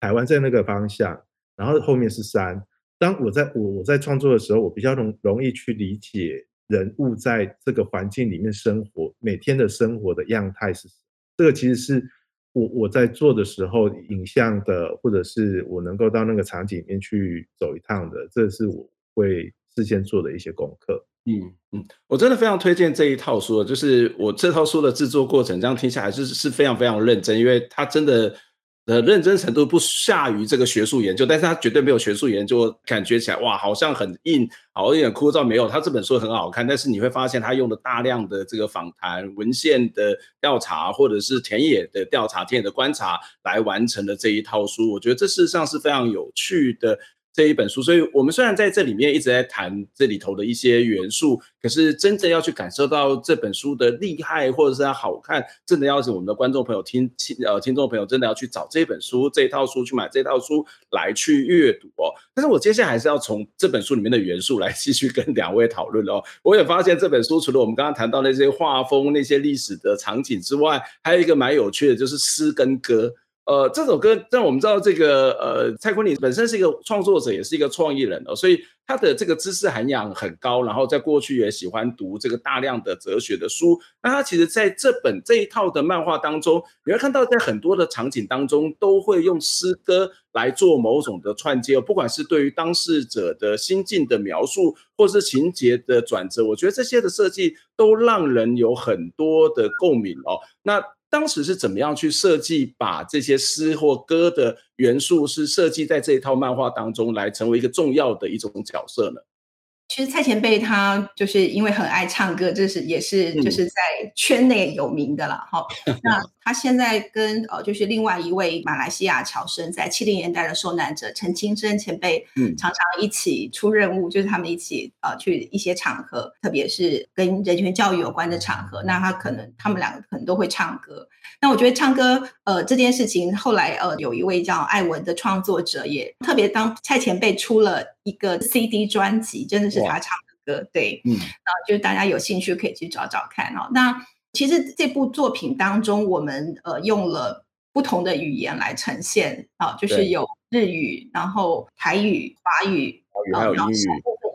台湾在那个方向，然后后面是山。当我在我我在创作的时候，我比较容容易去理解人物在这个环境里面生活，每天的生活的样态是什么。这个其实是我我在做的时候，影像的，或者是我能够到那个场景里面去走一趟的，这是我会事先做的一些功课。嗯嗯，我真的非常推荐这一套书，就是我这套书的制作过程，这样听下来是是非常非常认真，因为它真的的认真程度不下于这个学术研究，但是它绝对没有学术研究感觉起来哇，好像很硬，好像有点枯燥。没有，它这本书很好看，但是你会发现它用了大量的这个访谈文献的调查，或者是田野的调查、田野的观察来完成的这一套书。我觉得这事实上是非常有趣的。这一本书，所以我们虽然在这里面一直在谈这里头的一些元素，可是真正要去感受到这本书的厉害，或者是它好看，真的要是我们的观众朋友听听呃听众朋友真的要去找这本书这一套书去买这套书来去阅读哦。但是我接下来还是要从这本书里面的元素来继续跟两位讨论哦。我也发现这本书除了我们刚刚谈到那些画风、那些历史的场景之外，还有一个蛮有趣的，就是诗跟歌。呃，这首歌让我们知道，这个呃，蔡坤林本身是一个创作者，也是一个创意人哦，所以他的这个知识涵养很高。然后在过去也喜欢读这个大量的哲学的书。那他其实在这本这一套的漫画当中，你会看到在很多的场景当中，都会用诗歌来做某种的串接哦，不管是对于当事者的心境的描述，或是情节的转折，我觉得这些的设计都让人有很多的共鸣哦。那当时是怎么样去设计，把这些诗或歌的元素是设计在这一套漫画当中，来成为一个重要的一种角色呢？其实蔡前辈他就是因为很爱唱歌，这是也是就是在圈内有名的了。哈、嗯，那他现在跟呃就是另外一位马来西亚侨生，在七零年代的受难者陈清真前辈，嗯，常常一起出任务，就是他们一起呃去一些场合，特别是跟人权教育有关的场合，那他可能他们两个可能都会唱歌。那我觉得唱歌呃这件事情，后来呃有一位叫艾文的创作者也特别当蔡前辈出了一个 CD 专辑，真的是他唱的歌，对，嗯，然后就是大家有兴趣可以去找找看哦。那其实这部作品当中，我们呃用了不同的语言来呈现啊，就是有日语，然后台语、华语，还有英语，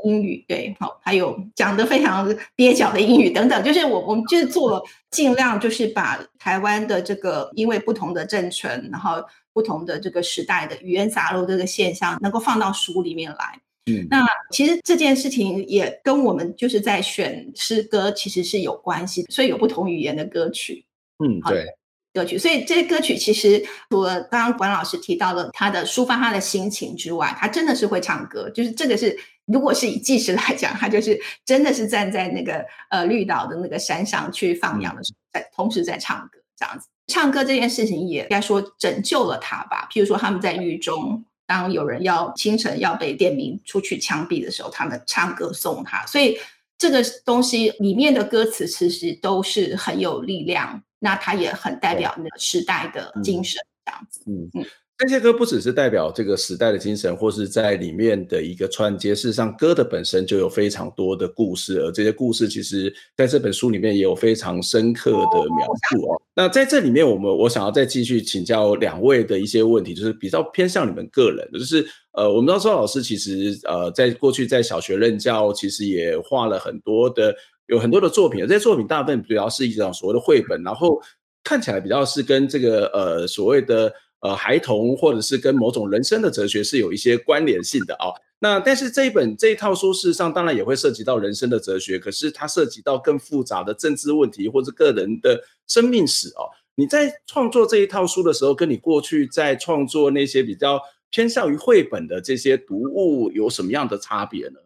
英语，对，好，还有讲的非常蹩脚的英语等等，就是我我们就是做了尽量就是把台湾的这个因为不同的政权，然后不同的这个时代的语言杂糅这个现象，能够放到书里面来。嗯，那其实这件事情也跟我们就是在选诗歌其实是有关系，所以有不同语言的歌曲。嗯，对。歌曲，所以这些歌曲其实除了刚刚管老师提到了他的抒发他的心情之外，他真的是会唱歌。就是这个是，如果是以纪实来讲，他就是真的是站在那个呃绿岛的那个山上去放羊的时候，在同时在唱歌这样子。唱歌这件事情也应该说拯救了他吧。譬如说他们在狱中，当有人要清晨要被点名出去枪毙的时候，他们唱歌送他。所以这个东西里面的歌词其实都是很有力量。那它也很代表那个时代的精神，这样子。嗯嗯，这些歌不只是代表这个时代的精神，或是在里面的一个串接。事实上，歌的本身就有非常多的故事，而这些故事其实在这本书里面也有非常深刻的描述哦。那在这里面，我们我想要再继续请教两位的一些问题，就是比较偏向你们个人，就是呃，我们知道周老师其实呃，在过去在小学任教，其实也画了很多的。有很多的作品，这些作品大部分主要是一种所谓的绘本，然后看起来比较是跟这个呃所谓的呃孩童或者是跟某种人生的哲学是有一些关联性的啊、那但是这一本这一套书事实上当然也会涉及到人生的哲学，可是它涉及到更复杂的政治问题或者个人的生命史哦。你在创作这一套书的时候，跟你过去在创作那些比较偏向于绘本的这些读物有什么样的差别呢？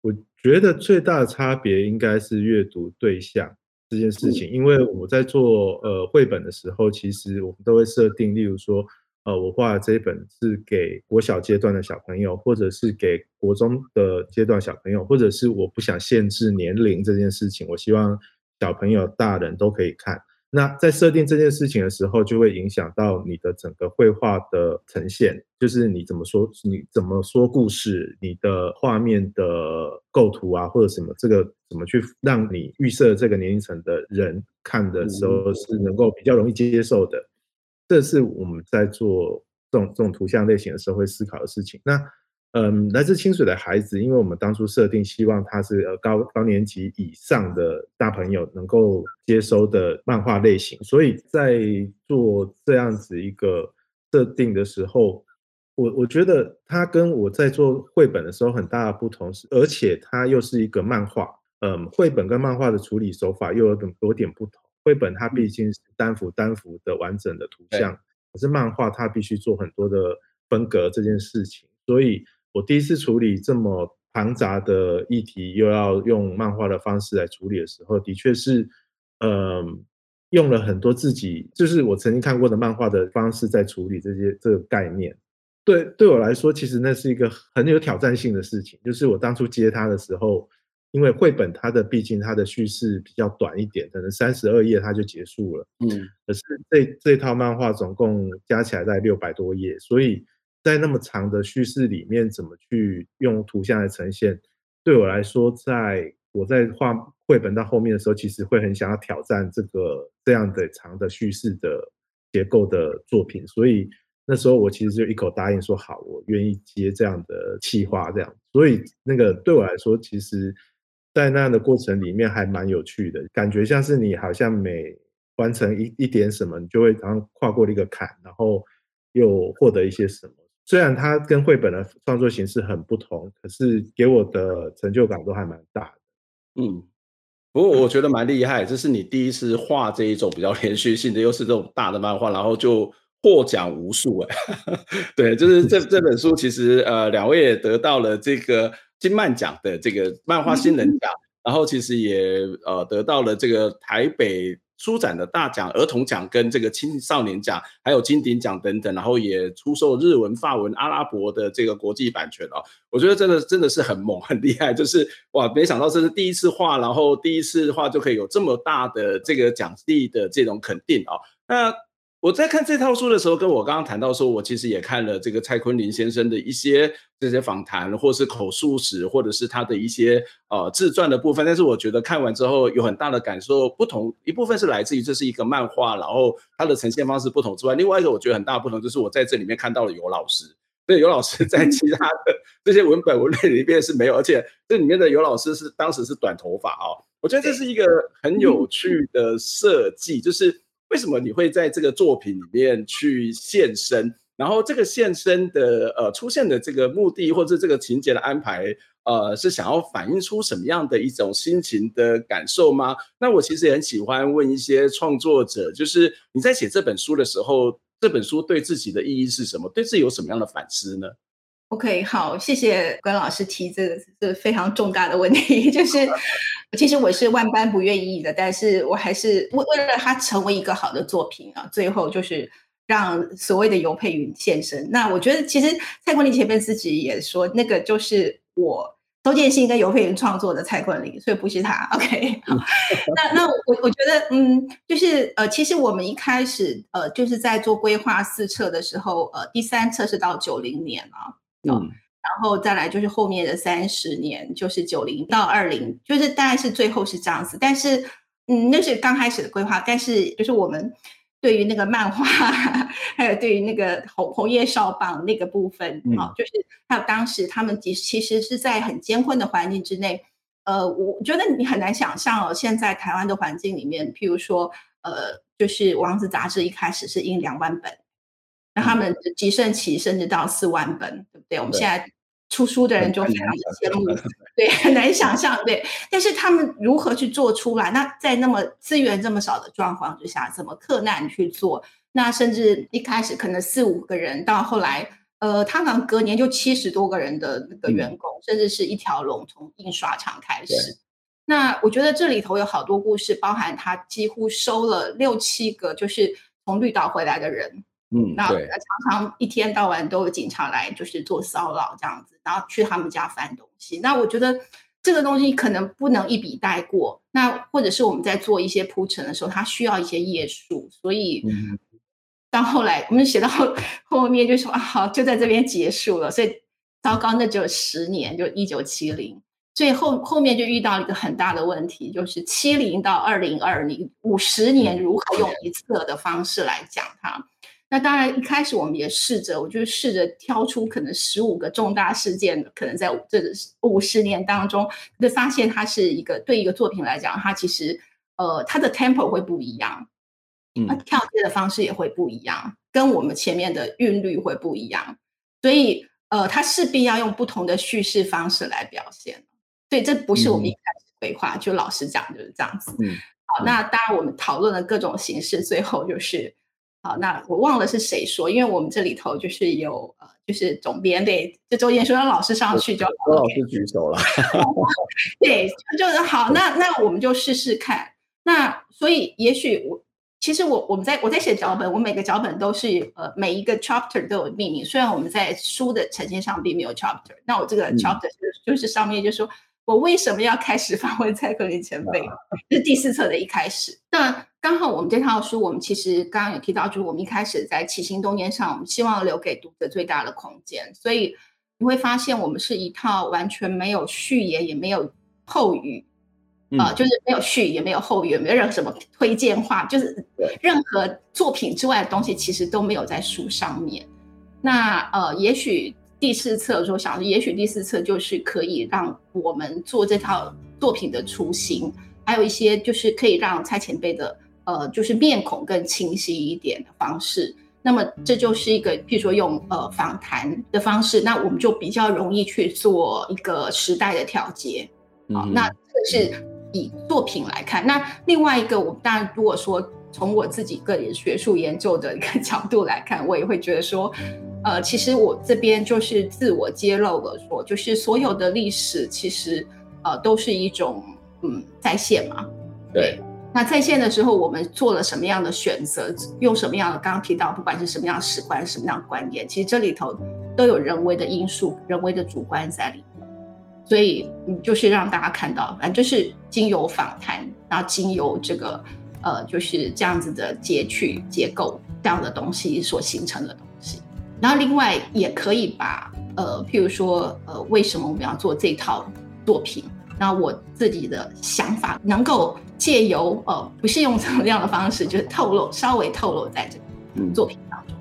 我觉得最大的差别应该是阅读对象这件事情，因为我在做呃绘本的时候，其实我们都会设定，例如说，呃，我画的这一本是给国小阶段的小朋友，或者是给国中的阶段小朋友，或者是我不想限制年龄这件事情，我希望小朋友、大人都可以看。那在设定这件事情的时候，就会影响到你的整个绘画的呈现，就是你怎么说，你怎么说故事，你的画面的构图啊，或者什么，这个怎么去让你预设这个年龄层的人看的时候是能够比较容易接受的，这是我们在做这种这种图像类型的时候会思考的事情。那。嗯，来自清水的孩子，因为我们当初设定希望他是呃高高年级以上的大朋友能够接收的漫画类型，所以在做这样子一个设定的时候，我我觉得他跟我在做绘本的时候很大的不同是，而且他又是一个漫画，嗯，绘本跟漫画的处理手法又有点有点不同。绘本它毕竟是单幅单幅的完整的图像，可是漫画它必须做很多的分隔这件事情，所以。我第一次处理这么庞杂的议题，又要用漫画的方式来处理的时候，的确是，嗯，用了很多自己就是我曾经看过的漫画的方式在处理这些这个概念。对，对我来说，其实那是一个很有挑战性的事情。就是我当初接它的时候，因为绘本它的毕竟它的叙事比较短一点，可能三十二页它就结束了。嗯，可是这这套漫画总共加起来在六百多页，所以。在那么长的叙事里面，怎么去用图像来呈现？对我来说，在我在画绘本到后面的时候，其实会很想要挑战这个这样的长的叙事的结构的作品。所以那时候我其实就一口答应说好，我愿意接这样的企划。这样，所以那个对我来说，其实，在那样的过程里面还蛮有趣的，感觉像是你好像每完成一一点什么，你就会好像跨过了一个坎，然后又获得一些什么。虽然它跟绘本的创作形式很不同，可是给我的成就感都还蛮大的。嗯，不过我觉得蛮厉害，这是你第一次画这一种比较 连续性的，又是这种大的漫画，然后就获奖无数哎。对，就是这 这本书其实呃，两位也得到了这个金漫奖的这个漫画新人奖，然后其实也呃得到了这个台北。书展的大奖、儿童奖跟这个青少年奖，还有金鼎奖等等，然后也出售日文、法文、阿拉伯的这个国际版权哦。我觉得真的真的是很猛、很厉害，就是哇，没想到这是第一次画，然后第一次画就可以有这么大的这个奖励的这种肯定哦。那。我在看这套书的时候，跟我刚刚谈到说，我其实也看了这个蔡坤林先生的一些这些访谈，或是口述史，或者是他的一些呃自传的部分。但是我觉得看完之后有很大的感受，不同一部分是来自于这是一个漫画，然后它的呈现方式不同之外，另外一个我觉得很大的不同就是我在这里面看到了尤老师。对，尤老师在其他的这些文本文类里面是没有，而且这里面的尤老师是当时是短头发哦。我觉得这是一个很有趣的设计，就是为什么你会在这个作品里面去现身，然后这个现身的呃出现的这个目的，或者这个情节的安排，呃，是想要反映出什么样的一种心情的感受吗？那我其实也很喜欢问一些创作者，就是你在写这本书的时候，这本书对自己的意义是什么？对自己有什么样的反思呢？OK，好，谢谢关老师提这个这个非常重大的问题。就是其实我是万般不愿意的，但是我还是为为了它成为一个好的作品啊，最后就是让所谓的尤佩云现身。那我觉得其实蔡坤林前面自己也说，那个就是我周建新跟尤佩云创作的蔡坤林，所以不是他。OK，好，那那我我觉得嗯，就是呃，其实我们一开始呃就是在做规划四册的时候，呃，第三册是到九零年啊。嗯，然后再来就是后面的三十年，就是九零到二零，就是大概是最后是这样子。但是，嗯，那是刚开始的规划。但是，就是我们对于那个漫画，还有对于那个红红叶少棒那个部分，啊、嗯，就是还有当时他们其其实是在很艰困的环境之内。呃，我觉得你很难想象哦，现在台湾的环境里面，譬如说，呃，就是《王子》杂志一开始是印两万本。那他们集盛期甚至到四万本，对不对？我们现在出书的人就非常的羡慕，对，很难想象，对。但是他们如何去做出来？那在那么资源这么少的状况之下，怎么克难去做？那甚至一开始可能四五个人，到后来，呃，他可能隔年就七十多个人的那个员工，嗯、甚至是一条龙从印刷厂开始。那我觉得这里头有好多故事，包含他几乎收了六七个，就是从绿岛回来的人。嗯，那常常一天到晚都有警察来，就是做骚扰这样子，然后去他们家翻东西。那我觉得这个东西可能不能一笔带过。那或者是我们在做一些铺陈的时候，它需要一些页数，所以到后来我们写到后面就说啊，好，就在这边结束了。所以糟糕，那只有十年，就一九七零。所以后后面就遇到一个很大的问题，就是七零到二零二零五十年，如何用一册的方式来讲它。那当然，一开始我们也试着，我就试着挑出可能十五个重大事件，可能在这五十年当中，就发现它是一个对一个作品来讲，它其实呃它的 tempo 会不一样，嗯，它跳跃的方式也会不一样，跟我们前面的韵律会不一样，所以呃，它势必要用不同的叙事方式来表现。对这不是我们一开始规划，嗯、就老实讲就是这样子。嗯，好，那当然我们讨论了各种形式，最后就是。好，那我忘了是谁说，因为我们这里头就是有呃，就是总编对，就周艳说让老师上去就好，老师举手了，对，就是好，那那我们就试试看。那所以也许我其实我我们在我在写脚本，我每个脚本都是呃每一个 chapter 都有命名，虽然我们在书的呈现上并没有 chapter，那我这个 chapter 就就是上面就说。我为什么要开始访问蔡坤林前辈？是第四册的一开始。那刚好我们这套书，我们其实刚刚有提到，就是我们一开始在起心动念上，我们希望留给读者最大的空间。所以你会发现，我们是一套完全没有序言，也没有后语，啊、呃，就是没有序，也没有后语，也没有任何什么推荐话，就是任何作品之外的东西，其实都没有在书上面。那呃，也许。第四册的时候想，也许第四册就是可以让我们做这套作品的雏形，还有一些就是可以让蔡前辈的呃，就是面孔更清晰一点的方式。那么这就是一个，譬如说用呃访谈的方式，那我们就比较容易去做一个时代的调节。好，嗯、那这是以作品来看。那另外一个，我当然如果说从我自己个人学术研究的一个 角度来看，我也会觉得说。呃，其实我这边就是自我揭露了说，说就是所有的历史其实呃都是一种嗯再现嘛。对。那在线的时候，我们做了什么样的选择？用什么样的？刚刚提到，不管是什么样的史观，什么样的观点，其实这里头都有人为的因素、人为的主观在里面。所以，嗯，就是让大家看到，反正就是经由访谈，然后经由这个呃，就是这样子的截取结构这样的东西所形成的东西。然后另外也可以把呃，譬如说呃，为什么我们要做这套作品？那我自己的想法能够借由呃，不是用什么样的方式，就是透露稍微透露在这个作品当中。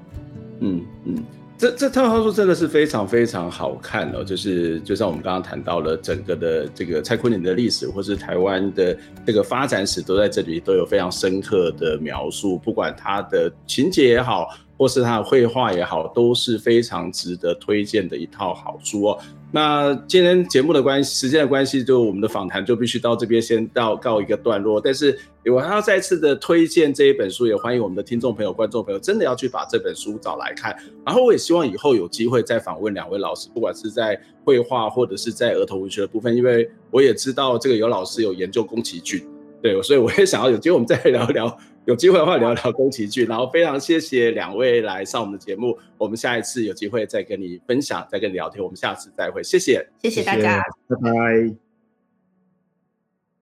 嗯嗯，这这套书真的是非常非常好看哦，就是就像我们刚刚谈到了整个的这个蔡坤林的历史，或是台湾的这个发展史，都在这里都有非常深刻的描述，不管他的情节也好。或是他的绘画也好，都是非常值得推荐的一套好书哦。那今天节目的关系，时间的关系，就我们的访谈就必须到这边先到告一个段落。但是我还要再次的推荐这一本书，也欢迎我们的听众朋友、观众朋友真的要去把这本书找来看。然后我也希望以后有机会再访问两位老师，不管是在绘画或者是在儿童文学的部分，因为我也知道这个有老师有研究宫崎骏，对，所以我也想要有机会我们再聊一聊。有机会的话聊聊宫崎骏，然后非常谢谢两位来上我们的节目，我们下一次有机会再跟你分享，再跟你聊天，我们下次再会，谢谢，谢谢大家，拜拜。